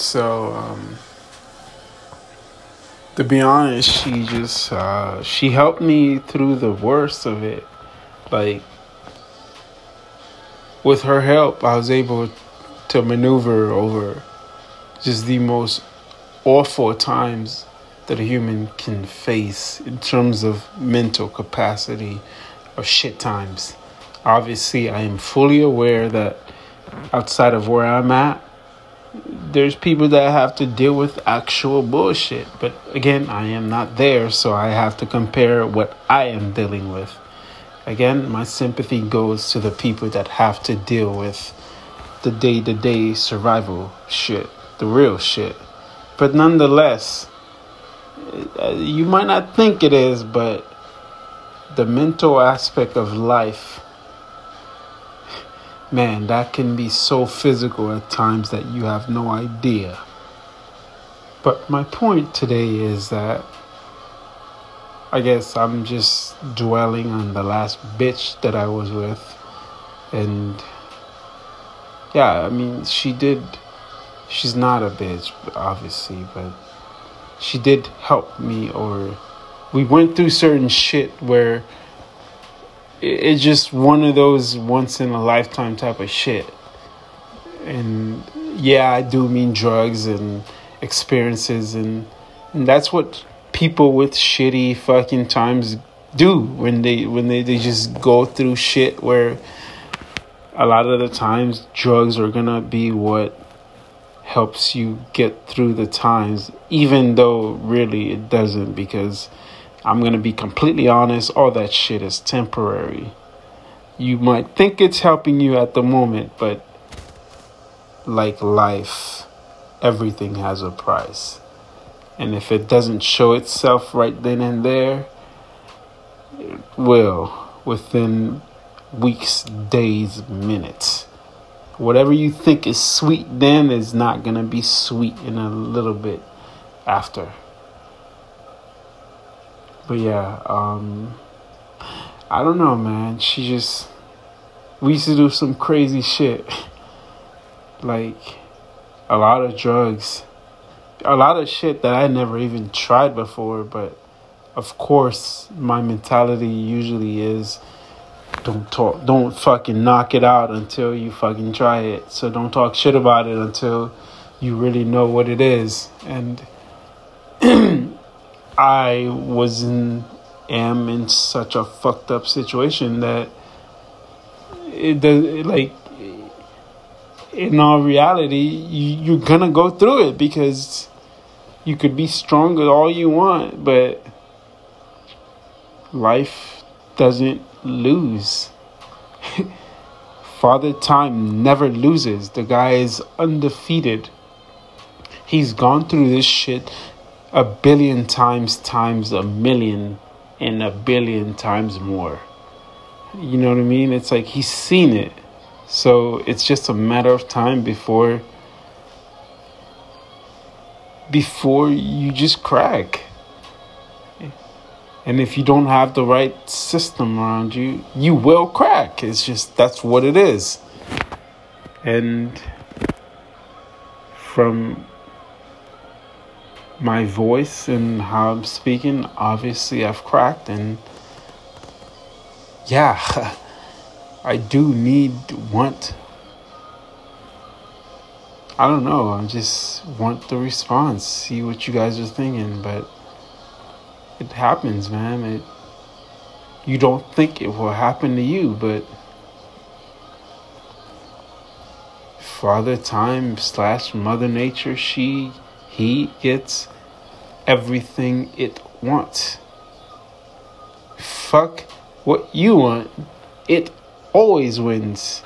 So, um, to be honest, she just uh, she helped me through the worst of it. Like with her help, I was able to maneuver over just the most awful times that a human can face in terms of mental capacity or shit times. Obviously, I am fully aware that outside of where I'm at, there's people that have to deal with actual bullshit. But again, I am not there, so I have to compare what I am dealing with. Again, my sympathy goes to the people that have to deal with the day to day survival shit, the real shit. But nonetheless, uh, you might not think it is, but the mental aspect of life man, that can be so physical at times that you have no idea. But my point today is that I guess I'm just dwelling on the last bitch that I was with. And yeah, I mean, she did, she's not a bitch, obviously, but she did help me, or we went through certain shit where it's just one of those once in a lifetime type of shit. And yeah, I do mean drugs and experiences, and, and that's what people with shitty fucking times do when they when they, they just go through shit where a lot of the times drugs are gonna be what helps you get through the times even though really it doesn't because I'm going to be completely honest, all that shit is temporary. You might think it's helping you at the moment, but like life, everything has a price. And if it doesn't show itself right then and there, it will within weeks, days, minutes. Whatever you think is sweet then is not going to be sweet in a little bit after. But yeah, um, I don't know, man. She just we used to do some crazy shit, like a lot of drugs, a lot of shit that I never even tried before. But of course, my mentality usually is don't talk, don't fucking knock it out until you fucking try it. So don't talk shit about it until you really know what it is. And I was in am in such a fucked up situation that it does like in all reality you, you're gonna go through it because you could be strong with all you want but life doesn't lose. Father time never loses. The guy is undefeated. He's gone through this shit a billion times times a million and a billion times more. You know what I mean? It's like he's seen it. So it's just a matter of time before before you just crack. And if you don't have the right system around you, you will crack. It's just that's what it is. And from my voice and how I'm speaking, obviously I've cracked and yeah, I do need want I don't know, I just want the response, see what you guys are thinking, but it happens, man. It you don't think it will happen to you, but Father Time slash Mother Nature, she he gets everything it wants. Fuck what you want. It always wins.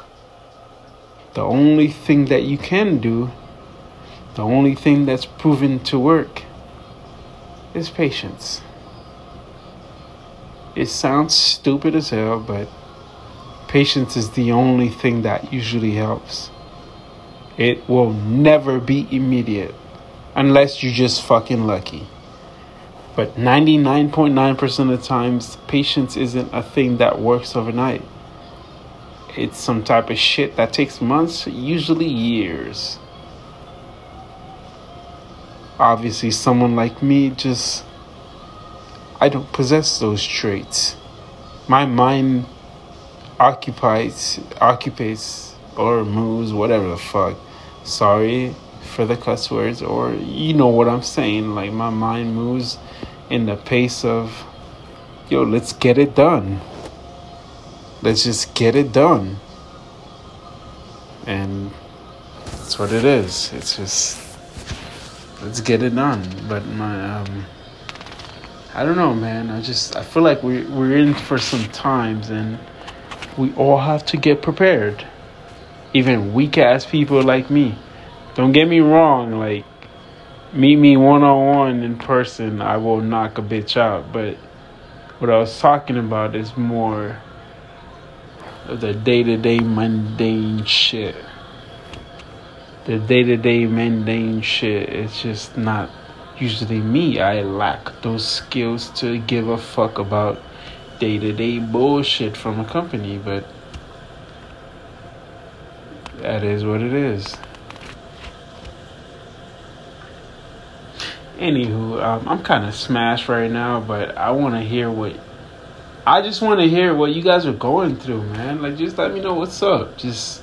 The only thing that you can do, the only thing that's proven to work, is patience. It sounds stupid as hell, but patience is the only thing that usually helps. It will never be immediate unless you're just fucking lucky. But 99.9% of the times, patience isn't a thing that works overnight. It's some type of shit that takes months, usually years. obviously, someone like me just. I don't possess those traits. My mind occupies, occupies, or moves, whatever the fuck. Sorry for the cuss words, or you know what I'm saying. Like, my mind moves in the pace of, yo, let's get it done. Let's just get it done. And that's what it is. It's just let's get it done. But my um I don't know, man. I just I feel like we we're in for some times and we all have to get prepared. Even weak ass people like me. Don't get me wrong, like meet me one on one in person, I will knock a bitch out. But what I was talking about is more of the day to day mundane shit the day to day mundane shit is just not usually me. I lack those skills to give a fuck about day to day bullshit from a company, but that is what it is. Anywho, um, I'm kind of smashed right now, but I want to hear what. I just want to hear what you guys are going through, man. Like, just let me know what's up. Just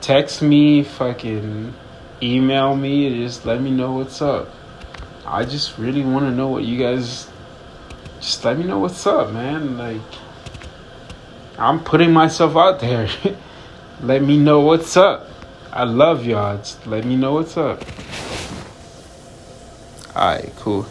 text me, fucking email me, just let me know what's up. I just really want to know what you guys. Just let me know what's up, man. Like, I'm putting myself out there. let me know what's up. I love y'all. Just let me know what's up. Alright, cool.